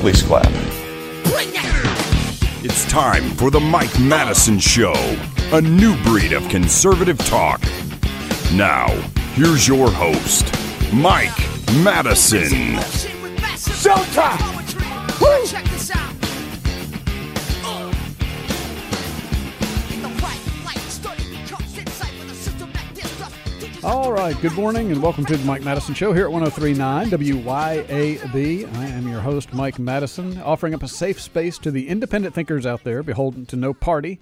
Please clap. It's time for the Mike Madison Show, a new breed of conservative talk. Now, here's your host, Mike Madison. Showtime. All right, good morning and welcome to the Mike Madison Show here at 1039 WYAB. I am your host, Mike Madison, offering up a safe space to the independent thinkers out there, beholden to no party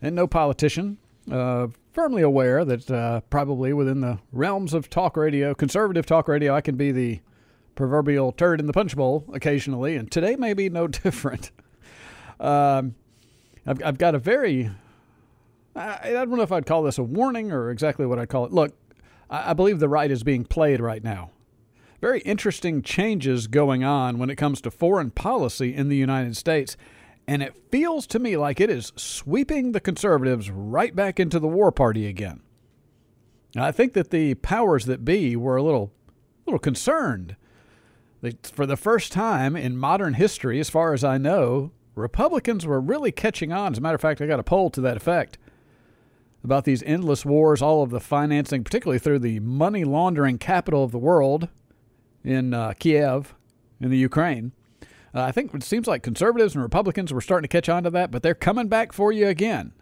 and no politician. Uh, firmly aware that uh, probably within the realms of talk radio, conservative talk radio, I can be the proverbial turd in the punch bowl occasionally, and today may be no different. Um, I've, I've got a very I, I don't know if I'd call this a warning or exactly what I'd call it. Look, I, believe the right is being played right now. Very interesting changes going on when it comes to foreign policy in the United States. And it feels to me like it is sweeping the conservatives right back into the war party again. I think that the powers that be were a little, little concerned. For the first time in modern history, as far as I know, Republicans were really catching on. As a matter of fact, I got a poll to that effect about these endless wars, all of the financing, particularly through the money laundering capital of the world in uh, Kiev, in the Ukraine. Uh, I think it seems like conservatives and Republicans were starting to catch on to that, but they're coming back for you again.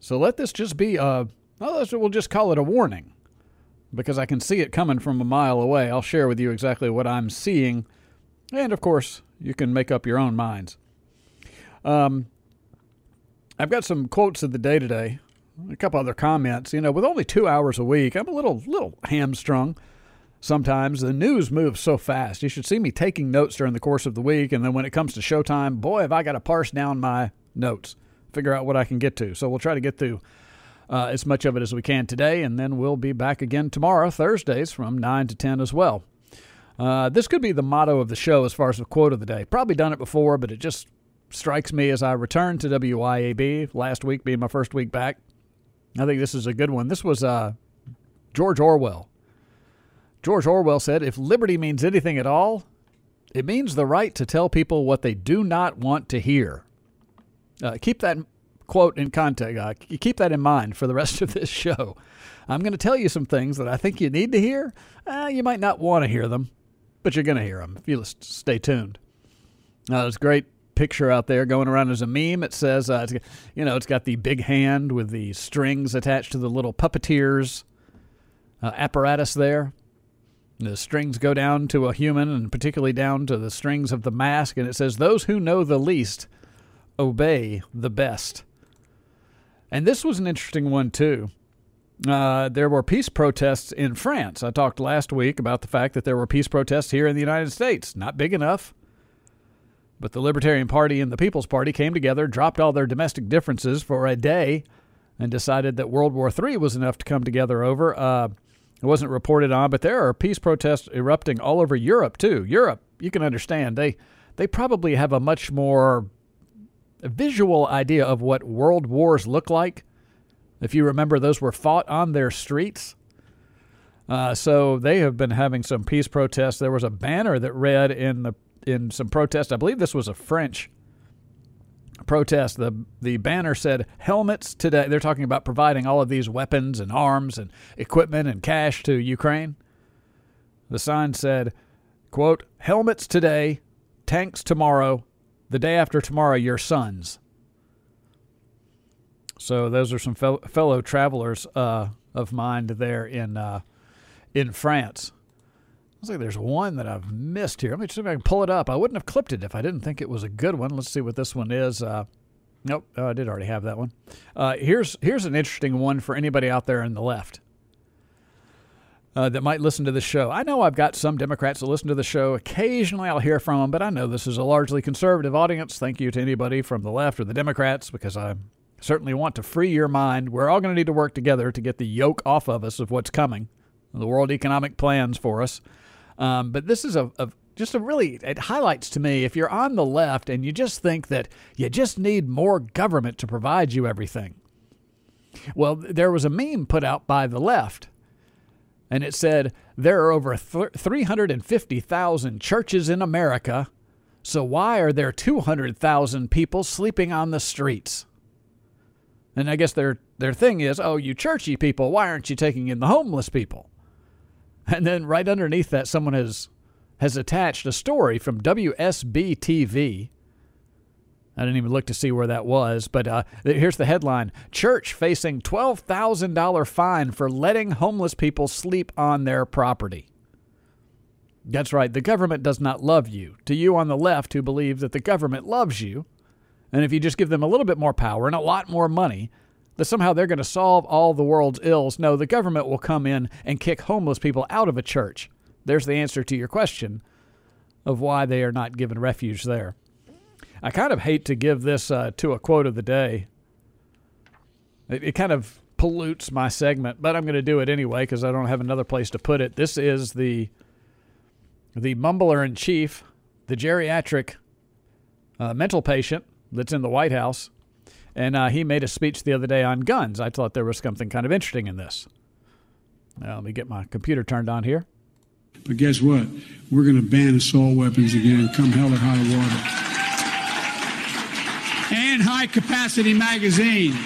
So let this just be a, well, we'll just call it a warning because I can see it coming from a mile away. I'll share with you exactly what I'm seeing. And of course, you can make up your own minds. Um, I've got some quotes of the day today a couple other comments. You know, with only two hours a week, I'm a little little hamstrung. Sometimes the news moves so fast. You should see me taking notes during the course of the week, and then when it comes to showtime, boy, have I got to parse down my notes, figure out what I can get to. So we'll try to get through uh, as much of it as we can today, and then we'll be back again tomorrow, Thursdays from nine to ten as well. Uh, this could be the motto of the show as far as the quote of the day. Probably done it before, but it just strikes me as I return to WYAB last week being my first week back. I think this is a good one. This was uh, George Orwell. George Orwell said, If liberty means anything at all, it means the right to tell people what they do not want to hear. Uh, keep that quote in context. Uh, keep that in mind for the rest of this show. I'm going to tell you some things that I think you need to hear. Uh, you might not want to hear them, but you're going to hear them if you stay tuned. Uh, it's great picture out there going around as a meme. It says, uh, you know, it's got the big hand with the strings attached to the little puppeteers uh, apparatus there. The strings go down to a human, and particularly down to the strings of the mask, and it says, "Those who know the least obey the best." And this was an interesting one too. Uh, there were peace protests in France. I talked last week about the fact that there were peace protests here in the United States. Not big enough. But the Libertarian Party and the People's Party came together, dropped all their domestic differences for a day, and decided that World War III was enough to come together over. Uh, it wasn't reported on, but there are peace protests erupting all over Europe too. Europe, you can understand they they probably have a much more visual idea of what world wars look like. If you remember, those were fought on their streets. Uh, so they have been having some peace protests. There was a banner that read in the in some protest. I believe this was a French protest. The the banner said helmets today. They're talking about providing all of these weapons and arms and equipment and cash to Ukraine. The sign said, quote, helmets today, tanks tomorrow, the day after tomorrow, your sons. So those are some fellow travelers uh, of mine there in uh, in France. Looks like there's one that I've missed here. Let me see if I can pull it up. I wouldn't have clipped it if I didn't think it was a good one. Let's see what this one is. Uh, nope, oh, I did already have that one. Uh, here's here's an interesting one for anybody out there in the left. uh, that might listen to the show. I know I've got some Democrats that listen to the show. Occasionally I'll hear from them, but I know this is a largely conservative audience. Thank you to anybody from the left or the Democrats because I certainly want to free your mind. We're all going to need to work together to get the yoke off of us of what's coming, the World Economic Plans for us. Um, but this is a, a just a really it highlights to me if you're on the left and you just think that you just need more government to provide you everything. Well, there was a meme put out by the left and it said there are over 350,000 churches in America. So why are there 200,000 people sleeping on the streets? And I guess their their thing is, "Oh, you churchy people, why aren't you taking in the homeless people?" And then right underneath that someone has has attached a story from WSB TV I didn't even look to see where that was, but uh, here's the headline Church facing $12,000 fine for letting homeless people sleep on their property. That's right, the government does not love you. To you on the left who believe that the government loves you, and if you just give them a little bit more power and a lot more money, that somehow they're going to solve all the world's ills. No, the government will come in and kick homeless people out of a church. There's the answer to your question of why they are not given refuge there. I kind of hate to give this uh, to a quote of the day. It, it kind of pollutes my segment, but I'm going to do it anyway because I don't have another place to put it. This is the the mumbler in chief, the geriatric uh, mental patient that's in the White House, and uh, he made a speech the other day on guns. I thought there was something kind of interesting in this. Now, let me get my computer turned on here. But guess what? We're going to ban assault weapons again, come hell or high water and high capacity magazines.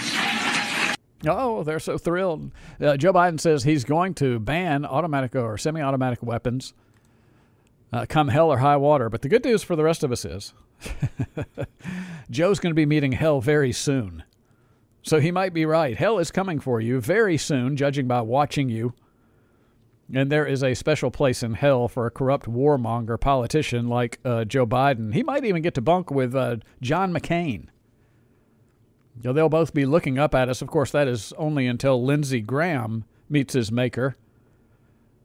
Oh, they're so thrilled. Uh, Joe Biden says he's going to ban automatic or semi automatic weapons uh, come hell or high water. But the good news for the rest of us is Joe's going to be meeting hell very soon. So he might be right. Hell is coming for you very soon, judging by watching you. And there is a special place in hell for a corrupt warmonger politician like uh, Joe Biden. He might even get to bunk with uh, John McCain. You know, they'll both be looking up at us. Of course, that is only until Lindsey Graham meets his maker,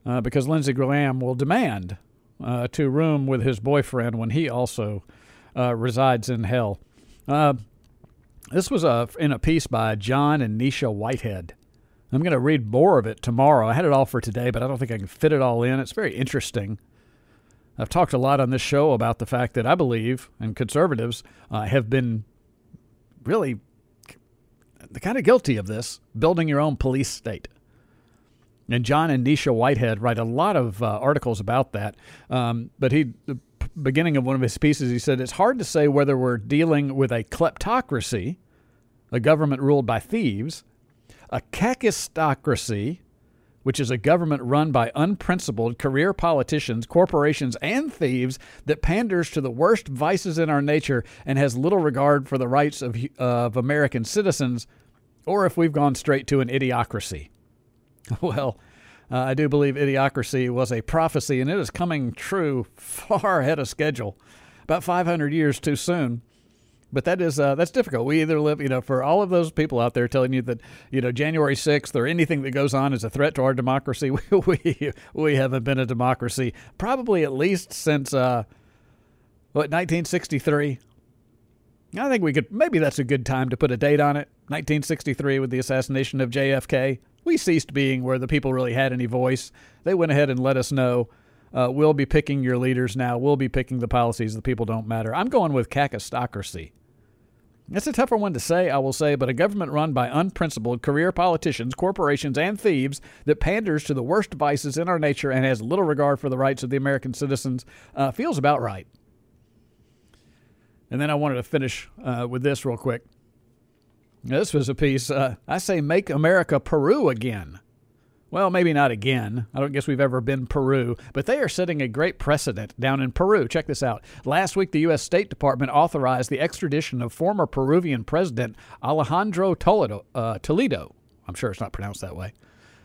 uh, because Lindsey Graham will demand uh, to room with his boyfriend when he also uh, resides in hell. Uh, this was a, in a piece by John and Nisha Whitehead. I'm going to read more of it tomorrow. I had it all for today, but I don't think I can fit it all in. It's very interesting. I've talked a lot on this show about the fact that I believe, and conservatives uh, have been really kind of guilty of this, building your own police state. And John and Nisha Whitehead write a lot of uh, articles about that. Um, but he, the beginning of one of his pieces, he said it's hard to say whether we're dealing with a kleptocracy, a government ruled by thieves, a kakistocracy, which is a government run by unprincipled career politicians, corporations, and thieves that panders to the worst vices in our nature and has little regard for the rights of, of American citizens, or if we've gone straight to an idiocracy. Well, uh, I do believe idiocracy was a prophecy, and it is coming true far ahead of schedule, about 500 years too soon but that is uh, that's difficult. We either live, you know, for all of those people out there telling you that you know January sixth or anything that goes on is a threat to our democracy. We we, we haven't been a democracy probably at least since uh, what 1963. I think we could maybe that's a good time to put a date on it. 1963 with the assassination of JFK. We ceased being where the people really had any voice. They went ahead and let us know uh, we'll be picking your leaders now. We'll be picking the policies. The people don't matter. I'm going with kakistocracy. It's a tougher one to say, I will say, but a government run by unprincipled career politicians, corporations, and thieves that panders to the worst vices in our nature and has little regard for the rights of the American citizens uh, feels about right. And then I wanted to finish uh, with this real quick. This was a piece. Uh, I say, make America Peru again. Well, maybe not again. I don't guess we've ever been Peru, but they are setting a great precedent down in Peru. Check this out. Last week, the U.S. State Department authorized the extradition of former Peruvian President Alejandro Toledo. Uh, Toledo. I'm sure it's not pronounced that way.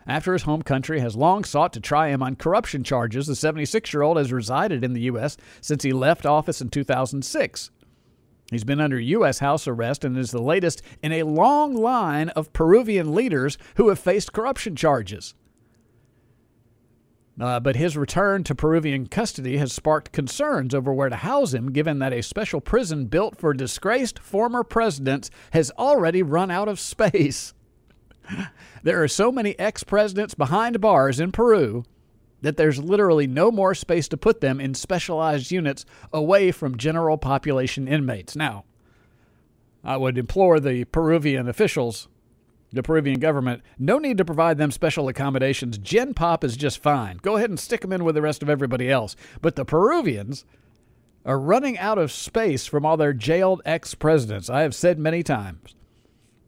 After his home country has long sought to try him on corruption charges, the 76 year old has resided in the U.S. since he left office in 2006. He's been under U.S. house arrest and is the latest in a long line of Peruvian leaders who have faced corruption charges. Uh, but his return to Peruvian custody has sparked concerns over where to house him, given that a special prison built for disgraced former presidents has already run out of space. there are so many ex presidents behind bars in Peru that there's literally no more space to put them in specialized units away from general population inmates. Now, I would implore the Peruvian officials, the Peruvian government, no need to provide them special accommodations. Gen Pop is just fine. Go ahead and stick them in with the rest of everybody else. But the Peruvians are running out of space from all their jailed ex presidents. I have said many times.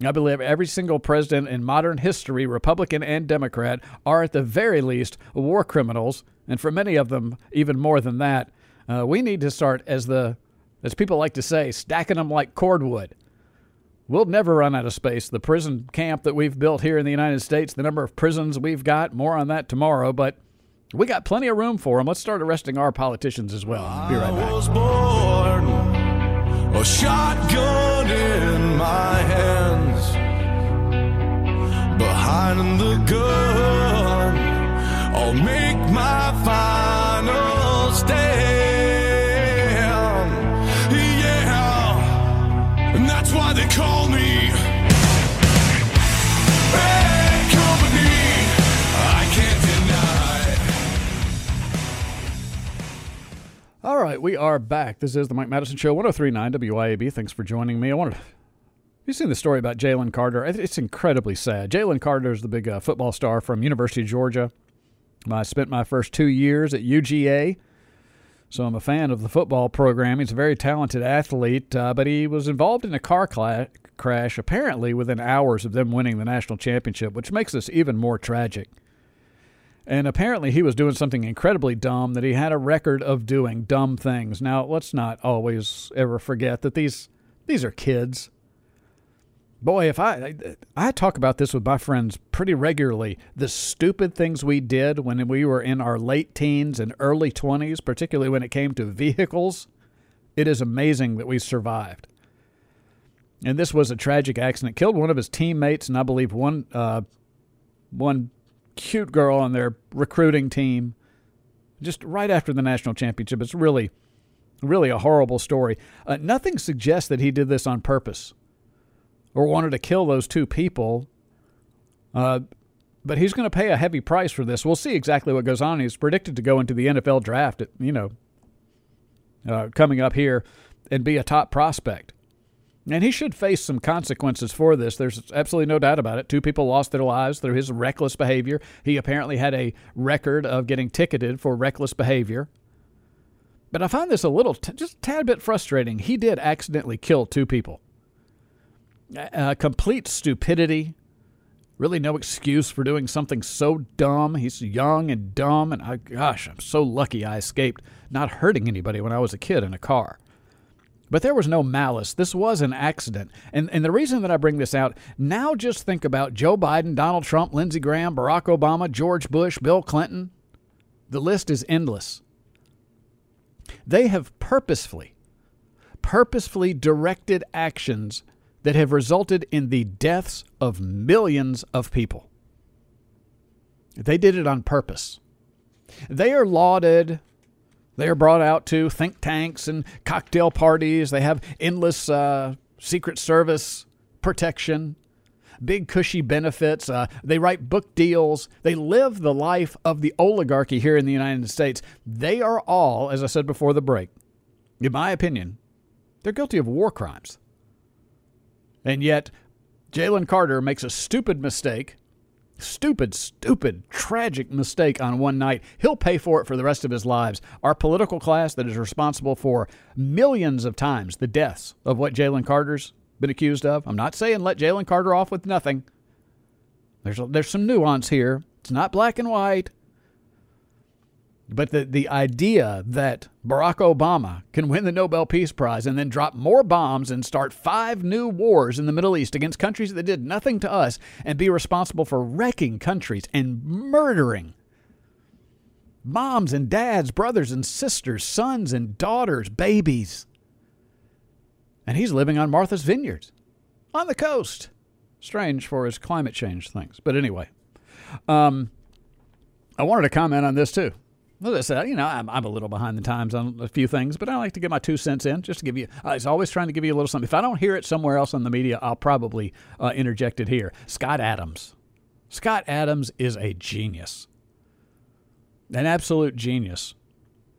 I believe every single president in modern history, Republican and Democrat, are at the very least war criminals, and for many of them, even more than that. Uh, we need to start, as the as people like to say, stacking them like cordwood. We'll never run out of space. The prison camp that we've built here in the United States, the number of prisons we've got, more on that tomorrow, but we got plenty of room for them. Let's start arresting our politicians as well. Be right back. A shotgun in my the I'll make my final stand. Yeah, and that's why they call me. All right, we are back. This is the Mike Madison Show, 1039 WYAB. Thanks for joining me. I wanted You've seen the story about Jalen Carter. It's incredibly sad. Jalen Carter is the big uh, football star from University of Georgia. I spent my first two years at UGA, so I'm a fan of the football program. He's a very talented athlete, uh, but he was involved in a car crash apparently within hours of them winning the national championship, which makes this even more tragic. And apparently, he was doing something incredibly dumb that he had a record of doing dumb things. Now, let's not always ever forget that these these are kids. Boy, if I I talk about this with my friends pretty regularly, the stupid things we did when we were in our late teens and early 20s, particularly when it came to vehicles, it is amazing that we survived. And this was a tragic accident. Killed one of his teammates, and I believe one uh, one cute girl on their recruiting team just right after the national championship. It's really, really a horrible story. Uh, nothing suggests that he did this on purpose or wanted to kill those two people. Uh, but he's going to pay a heavy price for this. We'll see exactly what goes on. He's predicted to go into the NFL draft, at, you know, uh, coming up here and be a top prospect. And he should face some consequences for this. There's absolutely no doubt about it. Two people lost their lives through his reckless behavior. He apparently had a record of getting ticketed for reckless behavior. But I find this a little, t- just a tad bit frustrating. He did accidentally kill two people. Uh, complete stupidity. Really, no excuse for doing something so dumb. He's young and dumb, and I, gosh, I'm so lucky I escaped not hurting anybody when I was a kid in a car. But there was no malice. This was an accident. And, and the reason that I bring this out, now just think about Joe Biden, Donald Trump, Lindsey Graham, Barack Obama, George Bush, Bill Clinton. The list is endless. They have purposefully, purposefully directed actions that have resulted in the deaths of millions of people. They did it on purpose. They are lauded. They are brought out to think tanks and cocktail parties. They have endless uh, Secret Service protection, big cushy benefits. Uh, they write book deals. They live the life of the oligarchy here in the United States. They are all, as I said before the break, in my opinion, they're guilty of war crimes. And yet, Jalen Carter makes a stupid mistake, stupid, stupid, tragic mistake on one night. He'll pay for it for the rest of his lives. Our political class that is responsible for millions of times the deaths of what Jalen Carter's been accused of. I'm not saying let Jalen Carter off with nothing. There's there's some nuance here. It's not black and white. But the, the idea that Barack Obama can win the Nobel Peace Prize and then drop more bombs and start five new wars in the Middle East against countries that did nothing to us and be responsible for wrecking countries and murdering moms and dads, brothers and sisters, sons and daughters, babies. And he's living on Martha's Vineyards on the coast. Strange for his climate change things. But anyway. Um, I wanted to comment on this too. As I said, you know, I'm, I'm a little behind the times on a few things, but I like to get my two cents in just to give you. I was always trying to give you a little something. If I don't hear it somewhere else on the media, I'll probably uh, interject it here. Scott Adams. Scott Adams is a genius, an absolute genius.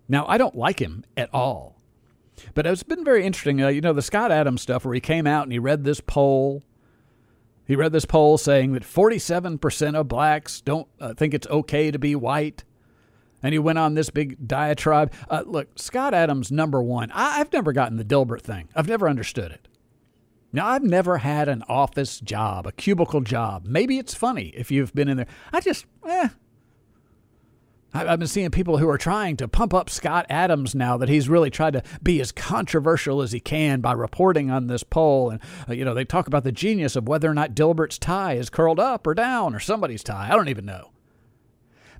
Now, I don't like him at all, but it's been very interesting. Uh, you know, the Scott Adams stuff where he came out and he read this poll. He read this poll saying that 47% of blacks don't uh, think it's okay to be white and he went on this big diatribe. Uh, look, Scott Adams, number one, I, I've never gotten the Dilbert thing. I've never understood it. Now, I've never had an office job, a cubicle job. Maybe it's funny if you've been in there. I just, eh. I've been seeing people who are trying to pump up Scott Adams now that he's really tried to be as controversial as he can by reporting on this poll. And, uh, you know, they talk about the genius of whether or not Dilbert's tie is curled up or down or somebody's tie. I don't even know.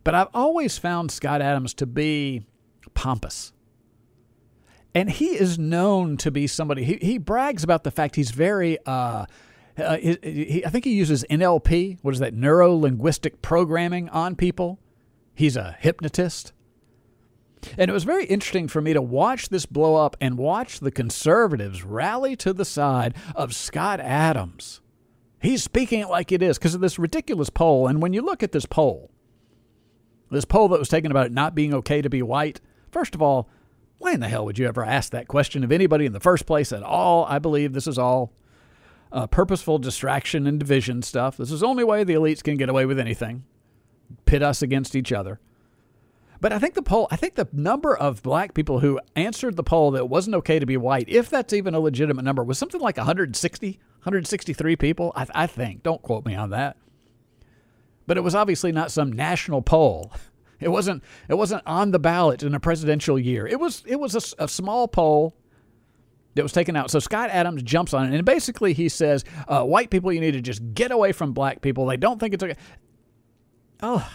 But I've always found Scott Adams to be pompous. And he is known to be somebody, he, he brags about the fact he's very, uh, uh, he, he, I think he uses NLP, what is that, neuro linguistic programming on people. He's a hypnotist. And it was very interesting for me to watch this blow up and watch the conservatives rally to the side of Scott Adams. He's speaking it like it is because of this ridiculous poll. And when you look at this poll, this poll that was taken about it not being okay to be white, first of all, why in the hell would you ever ask that question of anybody in the first place at all? I believe this is all uh, purposeful distraction and division stuff. This is the only way the elites can get away with anything pit us against each other. But I think the poll, I think the number of black people who answered the poll that it wasn't okay to be white, if that's even a legitimate number, was something like 160, 163 people. I, I think. Don't quote me on that. But it was obviously not some national poll. It wasn't. It wasn't on the ballot in a presidential year. It was. It was a, a small poll that was taken out. So Scott Adams jumps on it, and basically he says, uh, "White people, you need to just get away from black people. They don't think it's okay." Oh,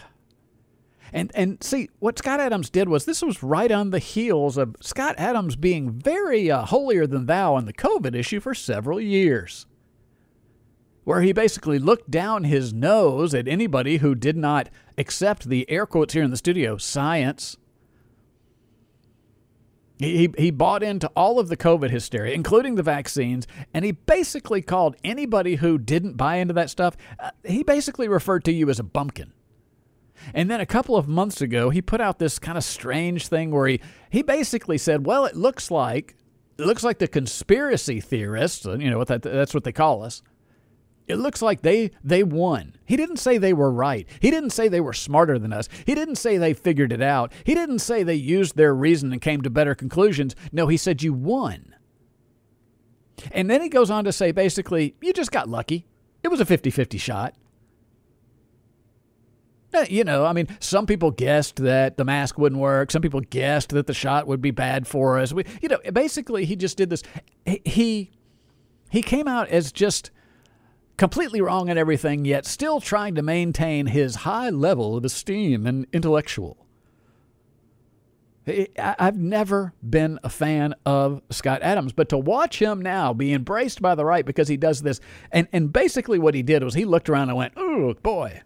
and and see what Scott Adams did was this was right on the heels of Scott Adams being very uh, holier than thou on the COVID issue for several years where he basically looked down his nose at anybody who did not accept the air quotes here in the studio science. He, he bought into all of the COVID hysteria, including the vaccines, and he basically called anybody who didn't buy into that stuff, uh, he basically referred to you as a bumpkin. And then a couple of months ago, he put out this kind of strange thing where he, he basically said, well, it looks like it looks like the conspiracy theorists, you know that's what they call us, it looks like they they won. He didn't say they were right. He didn't say they were smarter than us. He didn't say they figured it out. He didn't say they used their reason and came to better conclusions. No, he said you won. And then he goes on to say basically, you just got lucky. It was a 50-50 shot. Uh, you know, I mean, some people guessed that the mask wouldn't work. Some people guessed that the shot would be bad for us. We, you know, basically, he just did this. He he came out as just completely wrong in everything, yet still trying to maintain his high level of esteem and intellectual. I've never been a fan of Scott Adams, but to watch him now be embraced by the right because he does this, and, and basically what he did was he looked around and went, oh boy,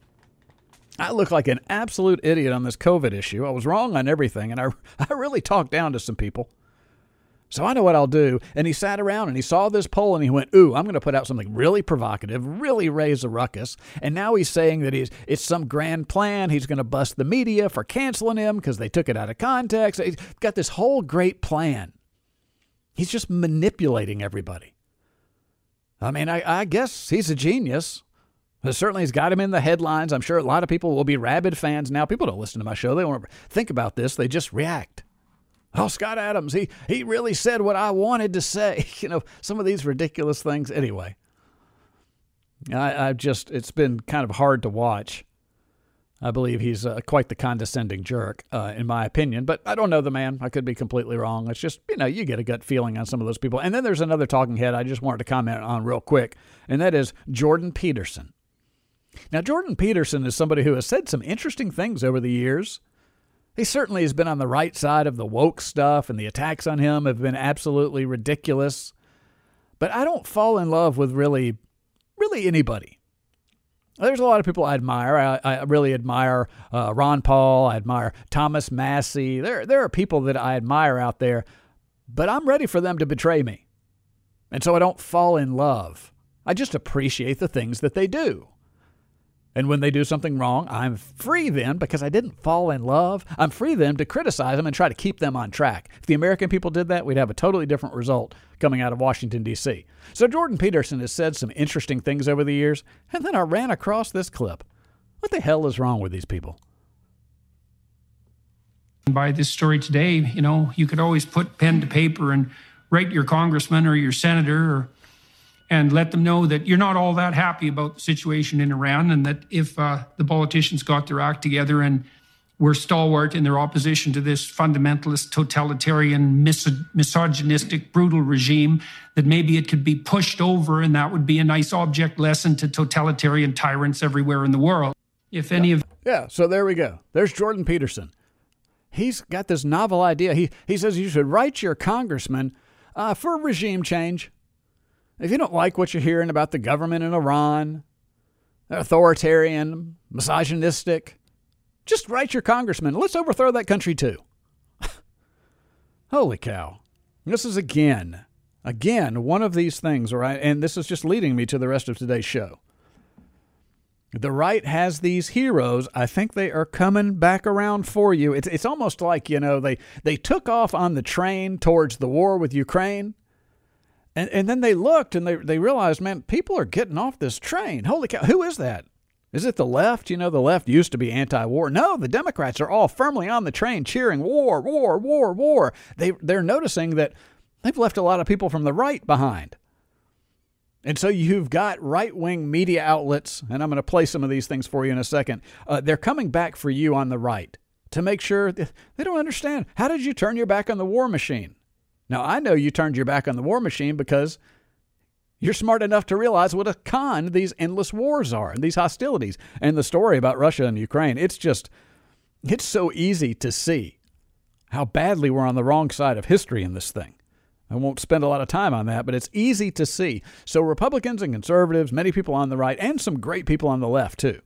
I look like an absolute idiot on this COVID issue. I was wrong on everything, and I, I really talked down to some people. So I know what I'll do. And he sat around and he saw this poll and he went, Ooh, I'm going to put out something really provocative, really raise a ruckus. And now he's saying that he's it's some grand plan. He's going to bust the media for canceling him because they took it out of context. He's got this whole great plan. He's just manipulating everybody. I mean, I, I guess he's a genius. Certainly, he's got him in the headlines. I'm sure a lot of people will be rabid fans now. People don't listen to my show. They don't think about this. They just react. Oh, Scott Adams, he, he really said what I wanted to say. You know, some of these ridiculous things. Anyway, I, I just, it's been kind of hard to watch. I believe he's uh, quite the condescending jerk, uh, in my opinion. But I don't know the man. I could be completely wrong. It's just, you know, you get a gut feeling on some of those people. And then there's another talking head I just wanted to comment on real quick, and that is Jordan Peterson. Now, Jordan Peterson is somebody who has said some interesting things over the years. He certainly has been on the right side of the woke stuff, and the attacks on him have been absolutely ridiculous. But I don't fall in love with really, really anybody. There's a lot of people I admire. I, I really admire uh, Ron Paul. I admire Thomas Massie. There, there are people that I admire out there, but I'm ready for them to betray me. And so I don't fall in love. I just appreciate the things that they do. And when they do something wrong, I'm free then because I didn't fall in love. I'm free then to criticize them and try to keep them on track. If the American people did that, we'd have a totally different result coming out of Washington, D.C. So Jordan Peterson has said some interesting things over the years, and then I ran across this clip. What the hell is wrong with these people? By this story today, you know, you could always put pen to paper and write your congressman or your senator or and let them know that you're not all that happy about the situation in Iran, and that if uh, the politicians got their act together and were stalwart in their opposition to this fundamentalist, totalitarian, mis- misogynistic, brutal regime, that maybe it could be pushed over, and that would be a nice object lesson to totalitarian tyrants everywhere in the world. If any of Yeah, so there we go. There's Jordan Peterson. He's got this novel idea. He, he says you should write your congressman uh, for regime change. If you don't like what you're hearing about the government in Iran, authoritarian, misogynistic, just write your congressman. Let's overthrow that country too. Holy cow. This is again, again, one of these things, right? And this is just leading me to the rest of today's show. The right has these heroes. I think they are coming back around for you. It's, it's almost like, you know, they, they took off on the train towards the war with Ukraine. And, and then they looked and they, they realized, man, people are getting off this train. Holy cow, who is that? Is it the left? You know, the left used to be anti war. No, the Democrats are all firmly on the train cheering war, war, war, war. They, they're noticing that they've left a lot of people from the right behind. And so you've got right wing media outlets, and I'm going to play some of these things for you in a second. Uh, they're coming back for you on the right to make sure they don't understand. How did you turn your back on the war machine? Now, I know you turned your back on the war machine because you're smart enough to realize what a con these endless wars are and these hostilities. And the story about Russia and Ukraine, it's just, it's so easy to see how badly we're on the wrong side of history in this thing. I won't spend a lot of time on that, but it's easy to see. So, Republicans and conservatives, many people on the right, and some great people on the left, too,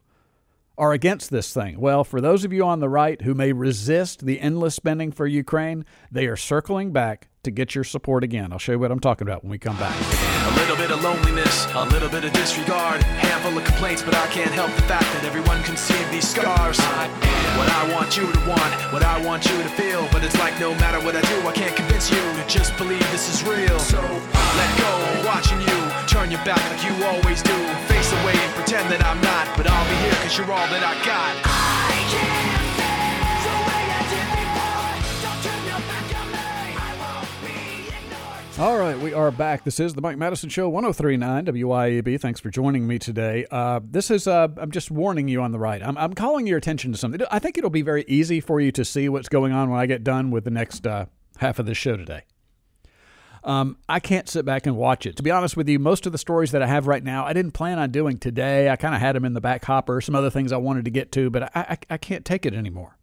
are against this thing. Well, for those of you on the right who may resist the endless spending for Ukraine, they are circling back to get your support again. I'll show you what I'm talking about when we come back. A little bit of loneliness, a little bit of disregard, handful of complaints, but I can't help the fact that everyone can see these scars. What I want you to want, what I want you to feel, but it's like no matter what I do, I can't convince you to just believe this is real. So let go, watching you, turn your back like you always do, face away and pretend that I'm not, but I'll be here cause you're all that I got. I can't feel the way I did before. Don't turn your back on me. I won't be ignored. All right, we are back. This is the Mike Madison Show, 1039 WYAB. Thanks for joining me today. Uh, this is, uh, I'm just warning you on the right. I'm, I'm calling your attention to something. I think it'll be very easy for you to see what's going on when I get done with the next uh, half of the show today. Um, I can't sit back and watch it. To be honest with you, most of the stories that I have right now, I didn't plan on doing today. I kind of had them in the back hopper, some other things I wanted to get to, but I, I, I can't take it anymore.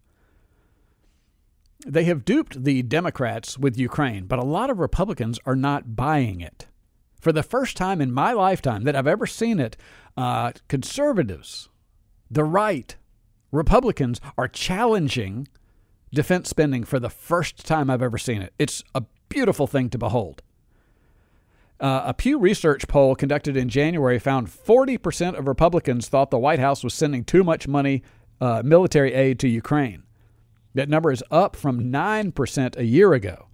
They have duped the Democrats with Ukraine, but a lot of Republicans are not buying it. For the first time in my lifetime that I've ever seen it, uh, conservatives, the right, Republicans are challenging defense spending for the first time I've ever seen it. It's a beautiful thing to behold. Uh, a Pew Research poll conducted in January found 40% of Republicans thought the White House was sending too much money, uh, military aid to Ukraine. That number is up from 9% a year ago.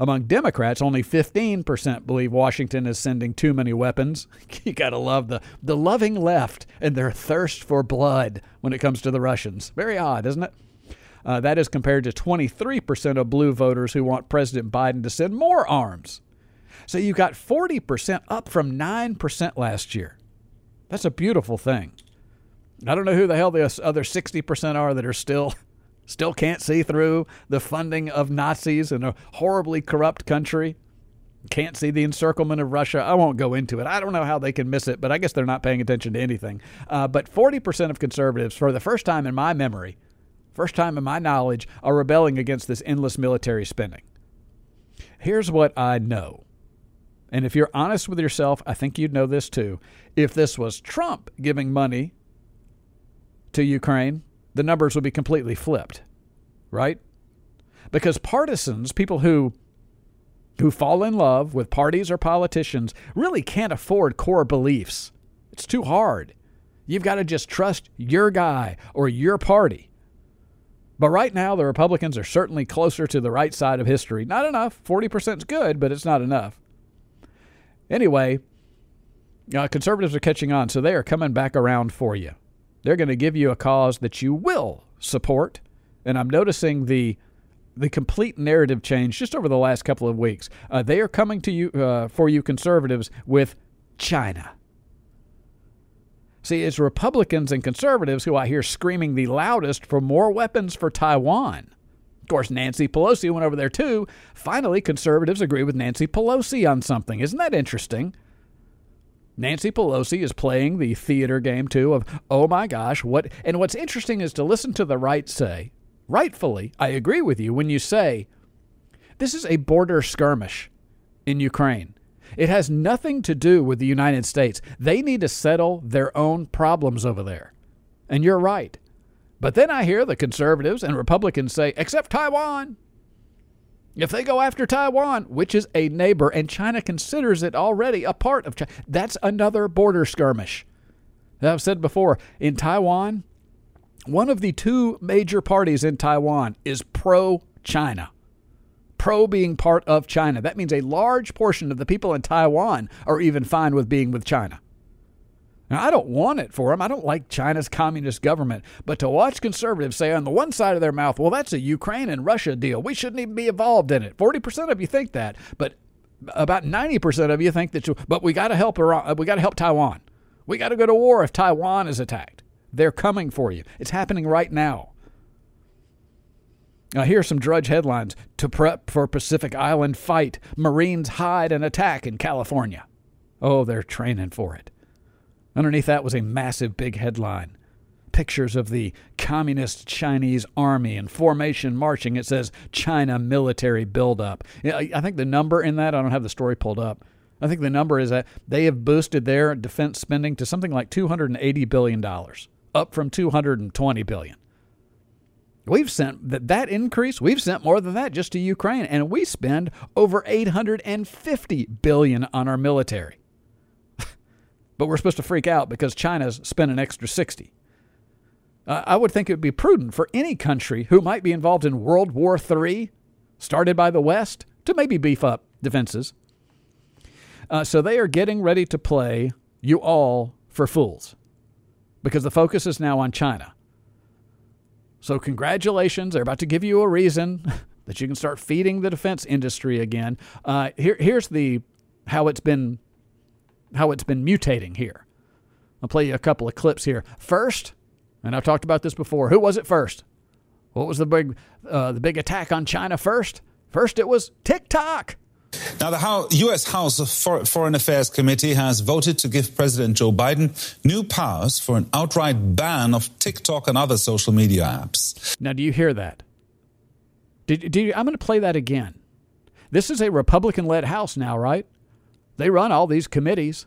Among Democrats, only 15% believe Washington is sending too many weapons. You got to love the, the loving left and their thirst for blood when it comes to the Russians. Very odd, isn't it? Uh, that is compared to 23% of blue voters who want President Biden to send more arms. So you got 40% up from 9% last year. That's a beautiful thing. I don't know who the hell the other 60% are that are still still can't see through the funding of Nazis in a horribly corrupt country. Can't see the encirclement of Russia. I won't go into it. I don't know how they can miss it, but I guess they're not paying attention to anything. Uh, but 40% of conservatives, for the first time in my memory, first time in my knowledge, are rebelling against this endless military spending. Here's what I know. And if you're honest with yourself, I think you'd know this too. If this was Trump giving money to Ukraine, the numbers would be completely flipped, right? Because partisans, people who who fall in love with parties or politicians, really can't afford core beliefs. It's too hard. You've got to just trust your guy or your party. But right now, the Republicans are certainly closer to the right side of history. Not enough. 40% is good, but it's not enough. Anyway, uh, conservatives are catching on, so they are coming back around for you. They're going to give you a cause that you will support. And I'm noticing the the complete narrative change just over the last couple of weeks. Uh, they are coming to you uh, for you conservatives with China. See, it's Republicans and conservatives who I hear screaming the loudest for more weapons for Taiwan. Of course, Nancy Pelosi went over there too. Finally, conservatives agree with Nancy Pelosi on something. Isn't that interesting? Nancy Pelosi is playing the theater game too of, oh my gosh, what. And what's interesting is to listen to the right say, rightfully, I agree with you when you say this is a border skirmish in Ukraine. It has nothing to do with the United States. They need to settle their own problems over there. And you're right. But then I hear the conservatives and Republicans say, except Taiwan. If they go after Taiwan, which is a neighbor, and China considers it already a part of China, that's another border skirmish. I've said before, in Taiwan, one of the two major parties in Taiwan is pro China. Pro being part of China. That means a large portion of the people in Taiwan are even fine with being with China. Now, I don't want it for them. I don't like China's communist government. But to watch conservatives say on the one side of their mouth, well, that's a Ukraine and Russia deal. We shouldn't even be involved in it. 40% of you think that. But about 90% of you think that, you, but we got to help Iran. Uh, we got to help Taiwan. We got to go to war if Taiwan is attacked. They're coming for you. It's happening right now. Now, here are some Drudge headlines. To prep for Pacific Island fight, Marines hide and attack in California. Oh, they're training for it. Underneath that was a massive big headline. Pictures of the communist Chinese army in formation marching. It says China military buildup. I think the number in that, I don't have the story pulled up. I think the number is that they have boosted their defense spending to something like $280 billion, up from $220 billion. We've sent that, that increase, we've sent more than that just to Ukraine, and we spend over 850 billion on our military. but we're supposed to freak out because China's spent an extra 60. Uh, I would think it would be prudent for any country who might be involved in World War III, started by the West, to maybe beef up defenses. Uh, so they are getting ready to play you all for fools because the focus is now on China. So, congratulations. They're about to give you a reason that you can start feeding the defense industry again. Uh, here, here's the how it's been how it's been mutating here. I'll play you a couple of clips here. First, and I've talked about this before. Who was it first? What was the big uh, the big attack on China first? First, it was TikTok. Now, the U.S. House of Foreign Affairs Committee has voted to give President Joe Biden new powers for an outright ban of TikTok and other social media apps. Now, do you hear that? Did, did I'm going to play that again. This is a Republican led House now, right? They run all these committees.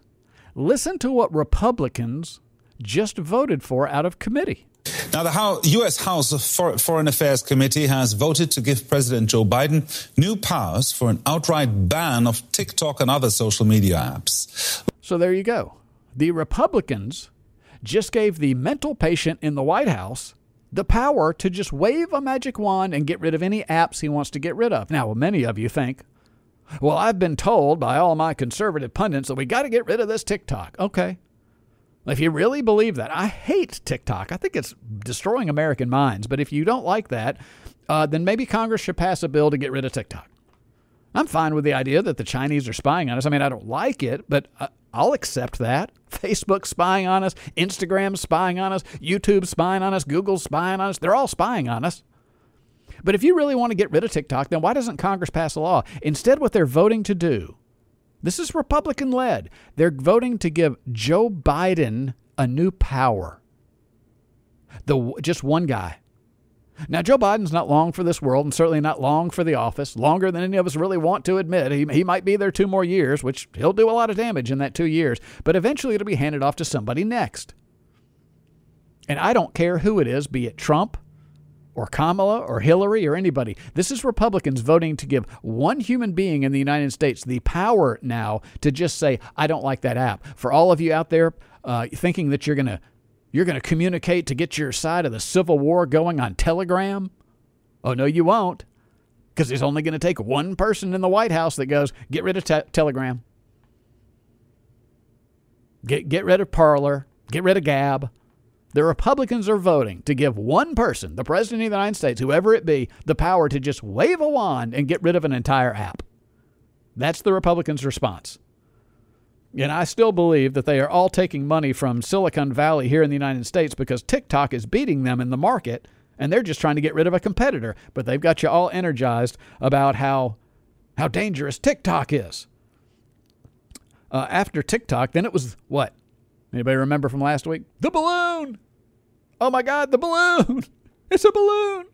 Listen to what Republicans just voted for out of committee. Now, the U.S. House of Foreign Affairs Committee has voted to give President Joe Biden new powers for an outright ban of TikTok and other social media apps. So there you go. The Republicans just gave the mental patient in the White House the power to just wave a magic wand and get rid of any apps he wants to get rid of. Now, many of you think, well, I've been told by all my conservative pundits that we got to get rid of this TikTok. Okay, if you really believe that, I hate TikTok. I think it's destroying American minds. But if you don't like that, uh, then maybe Congress should pass a bill to get rid of TikTok. I'm fine with the idea that the Chinese are spying on us. I mean, I don't like it, but uh, I'll accept that. Facebook spying on us, Instagram spying on us, YouTube spying on us, Google spying on us. They're all spying on us. But if you really want to get rid of TikTok, then why doesn't Congress pass a law? Instead, what they're voting to do this is Republican led. They're voting to give Joe Biden a new power. The just one guy. Now, Joe Biden's not long for this world and certainly not long for the office, longer than any of us really want to admit. He, he might be there two more years, which he'll do a lot of damage in that two years, but eventually it'll be handed off to somebody next. And I don't care who it is, be it Trump or Kamala or Hillary or anybody. This is Republicans voting to give one human being in the United States the power now to just say, I don't like that app. For all of you out there uh, thinking that you're going to you're going to communicate to get your side of the Civil War going on Telegram? Oh, no, you won't. Because it's only going to take one person in the White House that goes, get rid of te- Telegram, get, get rid of Parler, get rid of Gab. The Republicans are voting to give one person, the President of the United States, whoever it be, the power to just wave a wand and get rid of an entire app. That's the Republicans' response. And I still believe that they are all taking money from Silicon Valley here in the United States because TikTok is beating them in the market and they're just trying to get rid of a competitor. But they've got you all energized about how, how dangerous TikTok is. Uh, after TikTok, then it was what? Anybody remember from last week? The balloon. Oh my God, the balloon. It's a balloon.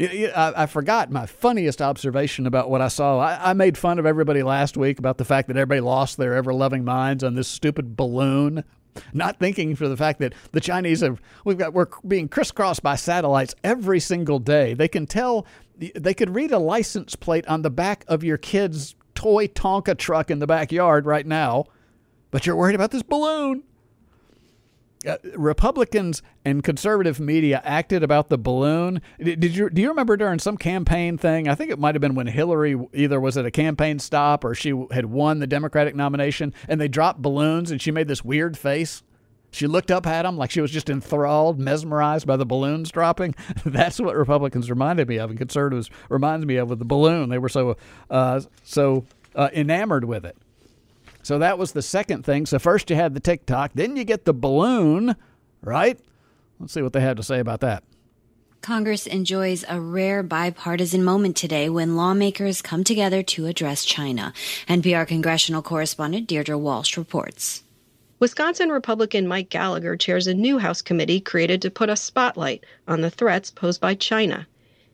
I, forgot my funniest observation about what I saw. I, made fun of everybody last week about the fact that everybody lost their ever loving minds on this stupid balloon, not thinking for the fact that the Chinese have we've got we're being crisscrossed by satellites every single day. They can tell they could read a license plate on the back of your kid's toy Tonka truck in the backyard right now, but you're worried about this balloon. Uh, Republicans and conservative media acted about the balloon. Did you do you remember during some campaign thing? I think it might have been when Hillary either was at a campaign stop or she had won the Democratic nomination, and they dropped balloons, and she made this weird face. She looked up at them like she was just enthralled, mesmerized by the balloons dropping. That's what Republicans reminded me of, and conservatives reminds me of with the balloon. They were so uh, so uh, enamored with it. So that was the second thing. So first you had the TikTok, then you get the balloon, right? Let's see what they had to say about that. Congress enjoys a rare bipartisan moment today when lawmakers come together to address China. NPR congressional correspondent Deirdre Walsh reports. Wisconsin Republican Mike Gallagher chairs a new House committee created to put a spotlight on the threats posed by China.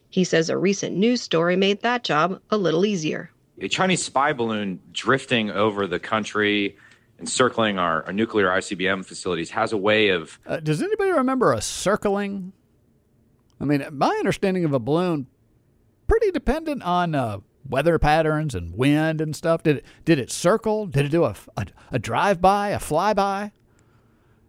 He says a recent news story made that job a little easier a Chinese spy balloon drifting over the country and circling our, our nuclear ICBM facilities has a way of. Uh, does anybody remember a circling? I mean, my understanding of a balloon pretty dependent on uh, weather patterns and wind and stuff. Did it did it circle? Did it do a, a, a drive by, a flyby?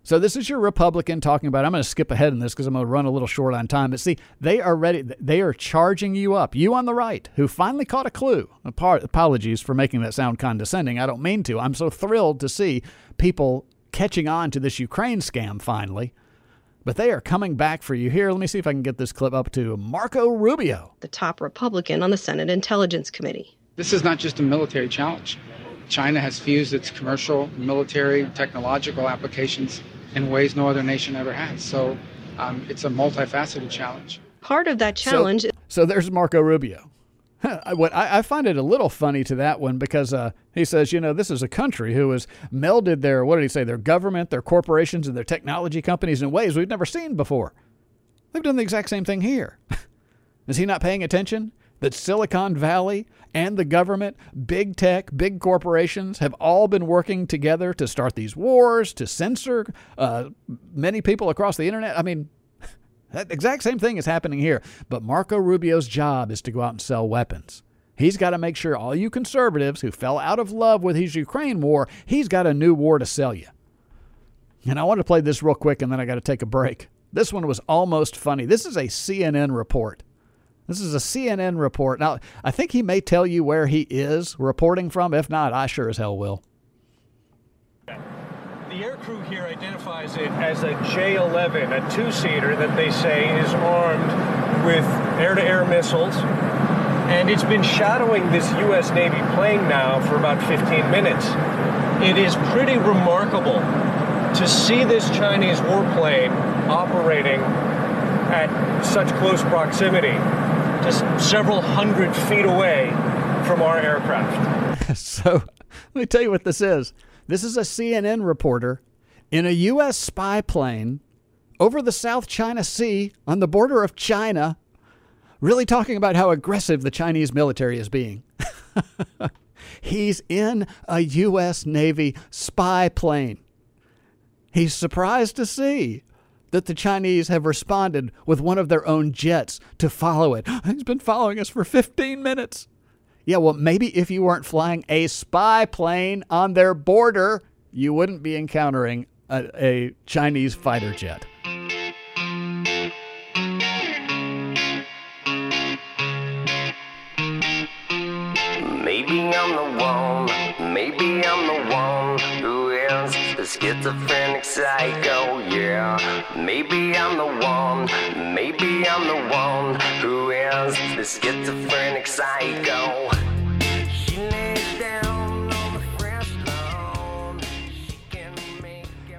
So this is your Republican talking about. I'm going to skip ahead in this because I'm going to run a little short on time. But see, they are ready. They are charging you up. You on the right, who finally caught a clue. Apologies for making that sound condescending. I don't mean to. I'm so thrilled to see people catching on to this Ukraine scam finally. But they are coming back for you here. Let me see if I can get this clip up to Marco Rubio, the top Republican on the Senate Intelligence Committee. This is not just a military challenge. China has fused its commercial, military, technological applications in ways no other nation ever has. So um, it's a multifaceted challenge. Part of that challenge. So, so there's Marco Rubio. what I, I, find it a little funny to that one because uh, he says, you know, this is a country who has melded their what did he say, their government, their corporations, and their technology companies in ways we've never seen before. They've done the exact same thing here. is he not paying attention? That Silicon Valley and the government, big tech, big corporations have all been working together to start these wars, to censor uh, many people across the internet. I mean, that exact same thing is happening here. But Marco Rubio's job is to go out and sell weapons. He's got to make sure all you conservatives who fell out of love with his Ukraine war, he's got a new war to sell you. And I want to play this real quick and then I got to take a break. This one was almost funny. This is a CNN report. This is a CNN report. Now, I think he may tell you where he is reporting from. If not, I sure as hell will. The air crew here identifies it as a J 11, a two seater that they say is armed with air to air missiles. And it's been shadowing this U.S. Navy plane now for about 15 minutes. It is pretty remarkable to see this Chinese warplane operating at such close proximity just several hundred feet away from our aircraft. so let me tell you what this is. This is a CNN reporter in a U.S. spy plane over the South China Sea on the border of China, really talking about how aggressive the Chinese military is being. He's in a U.S. Navy spy plane. He's surprised to see that the Chinese have responded with one of their own jets to follow it. He's been following us for 15 minutes. Yeah, well, maybe if you weren't flying a spy plane on their border, you wouldn't be encountering a, a Chinese fighter jet. Maybe I'm the one, maybe I'm the one who is the schizophrenic psycho, yeah. Maybe I'm the one, maybe I'm the one who is the schizophrenic psycho.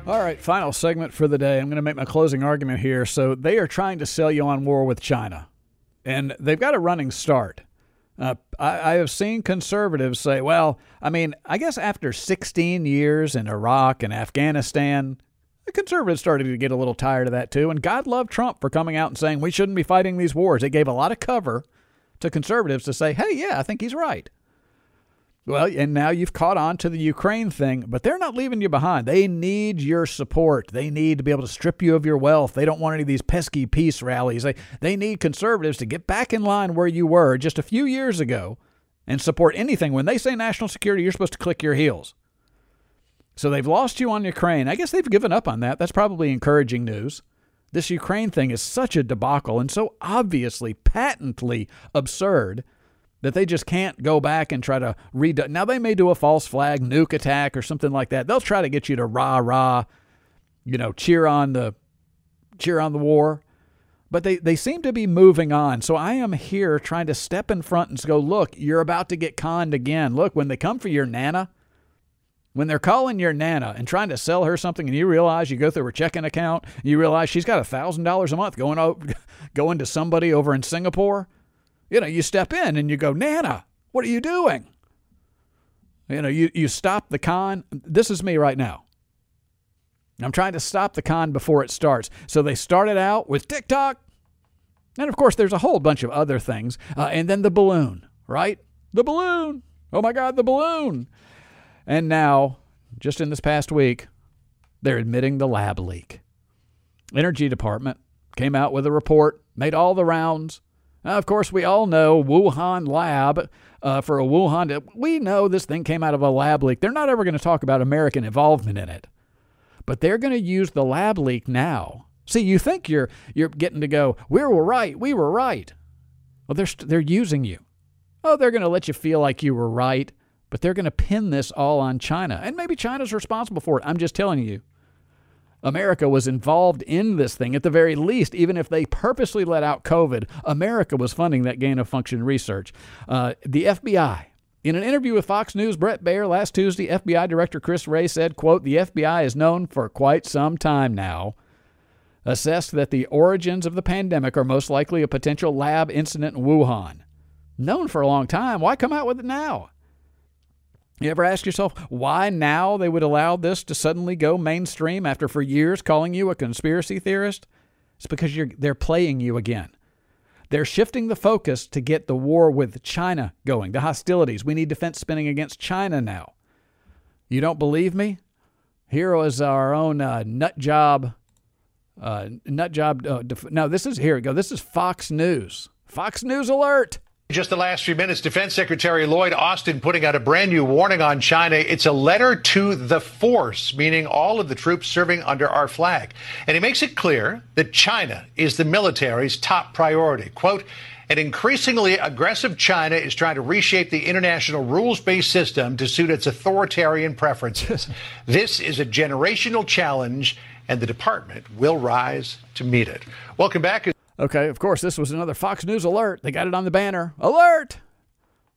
All right, final segment for the day. I'm going to make my closing argument here. So they are trying to sell you on war with China, and they've got a running start. Uh, I, I, have seen conservatives say, well, I mean, I guess after 16 years in Iraq and Afghanistan, the conservatives started to get a little tired of that too. And God love Trump for coming out and saying we shouldn't be fighting these wars. It gave a lot of cover to conservatives to say, hey, yeah, I think he's right. Well, and now you've caught on to the Ukraine thing, but they're not leaving you behind. They need your support. They need to be able to strip you of your wealth. They don't want any of these pesky peace rallies. They, they need conservatives to get back in line where you were just a few years ago and support anything. When they say national security, you're supposed to click your heels. So they've lost you on Ukraine. I guess they've given up on that. That's probably encouraging news. This Ukraine thing is such a debacle and so obviously, patently absurd that they just can't go back and try to redo. Now they may do a false flag nuke attack or something like that. They'll try to get you to rah rah, you know, cheer on the cheer on the war. But they, they seem to be moving on. So I am here trying to step in front and go, look, you're about to get conned again. Look, when they come for your nana, when they're calling your nana and trying to sell her something, and you realize you go through her checking account, you realize she's got a thousand dollars a month going over, going to somebody over in Singapore you know, you step in and you go, Nana, what are you doing? You know, you, you stop the con. This is me right now. I'm trying to stop the con before it starts. So they started out with TikTok. And of course, there's a whole bunch of other things. Uh, and then the balloon, right? The balloon. Oh my God, the balloon. And now, just in this past week, they're admitting the lab leak. Energy Department came out with a report, made all the rounds, now, of course, we all know Wuhan lab uh, for a Wuhan. We know this thing came out of a lab leak. They're not ever going to talk about American involvement in it, but they're going to use the lab leak now. See, you think you're you're getting to go. We were right. We were right. Well, they're they're using you. Oh, they're going to let you feel like you were right, but they're going to pin this all on China, and maybe China's responsible for it. I'm just telling you. America was involved in this thing. At the very least, even if they purposely let out COVID, America was funding that gain of function research. Uh, the FBI. In an interview with Fox News, Bret Baier last Tuesday, FBI Director Chris Wray said, quote, the FBI is known for quite some time now assessed that the origins of the pandemic are most likely a potential lab incident in Wuhan. Known for a long time. Why come out with it now? You ever ask yourself why now they would allow this to suddenly go mainstream after for years calling you a conspiracy theorist? It's because they're playing you again. They're shifting the focus to get the war with China going, the hostilities. We need defense spending against China now. You don't believe me? Here was our own uh, nut job. Uh, nut job. Uh, def- no, this is here we go. This is Fox News. Fox News alert. Just the last few minutes, Defense Secretary Lloyd Austin putting out a brand new warning on China. It's a letter to the force, meaning all of the troops serving under our flag. And he makes it clear that China is the military's top priority. Quote, an increasingly aggressive China is trying to reshape the international rules based system to suit its authoritarian preferences. this is a generational challenge, and the department will rise to meet it. Welcome back. Okay, of course, this was another Fox News alert. They got it on the banner. Alert!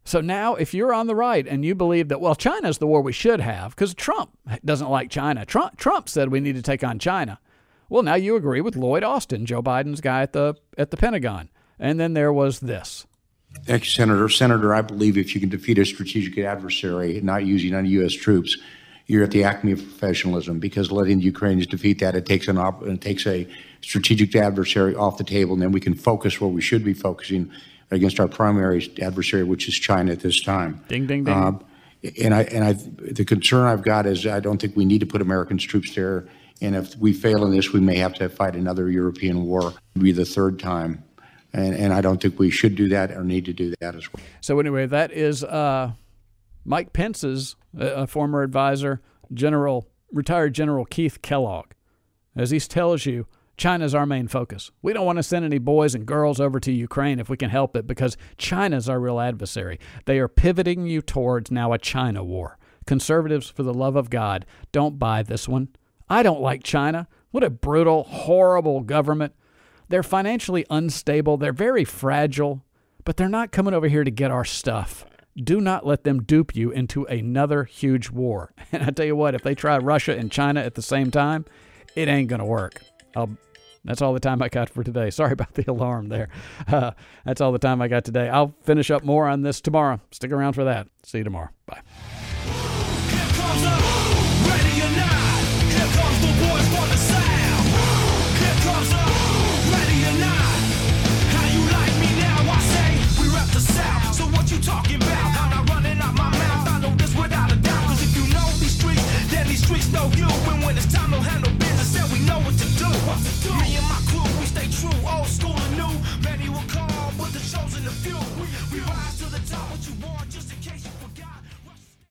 So now, if you're on the right and you believe that, well, China's the war we should have, because Trump doesn't like China. Trump, Trump said we need to take on China. Well, now you agree with Lloyd Austin, Joe Biden's guy at the at the Pentagon. And then there was this. Thank you, Senator. Senator, I believe if you can defeat a strategic adversary not using any U.S. troops, you're at the acme of professionalism because letting the Ukrainians defeat that it takes an op- it takes a strategic adversary off the table, and then we can focus where we should be focusing against our primary adversary, which is China at this time. Ding ding ding. Uh, and I and I the concern I've got is I don't think we need to put American troops there And if we fail in this, we may have to fight another European war. It'd be the third time. And, and I don't think we should do that or need to do that as well. So, anyway, that is uh, Mike Pence's uh, former advisor, General retired General Keith Kellogg. As he tells you, China's our main focus. We don't want to send any boys and girls over to Ukraine if we can help it because China's our real adversary. They are pivoting you towards now a China war. Conservatives, for the love of God, don't buy this one. I don't like China. What a brutal, horrible government. They're financially unstable, they're very fragile, but they're not coming over here to get our stuff. Do not let them dupe you into another huge war. And I tell you what, if they try Russia and China at the same time, it ain't going to work. I'll, that's all the time I got for today. Sorry about the alarm there. Uh, that's all the time I got today. I'll finish up more on this tomorrow. Stick around for that. See you tomorrow. Bye. talking about?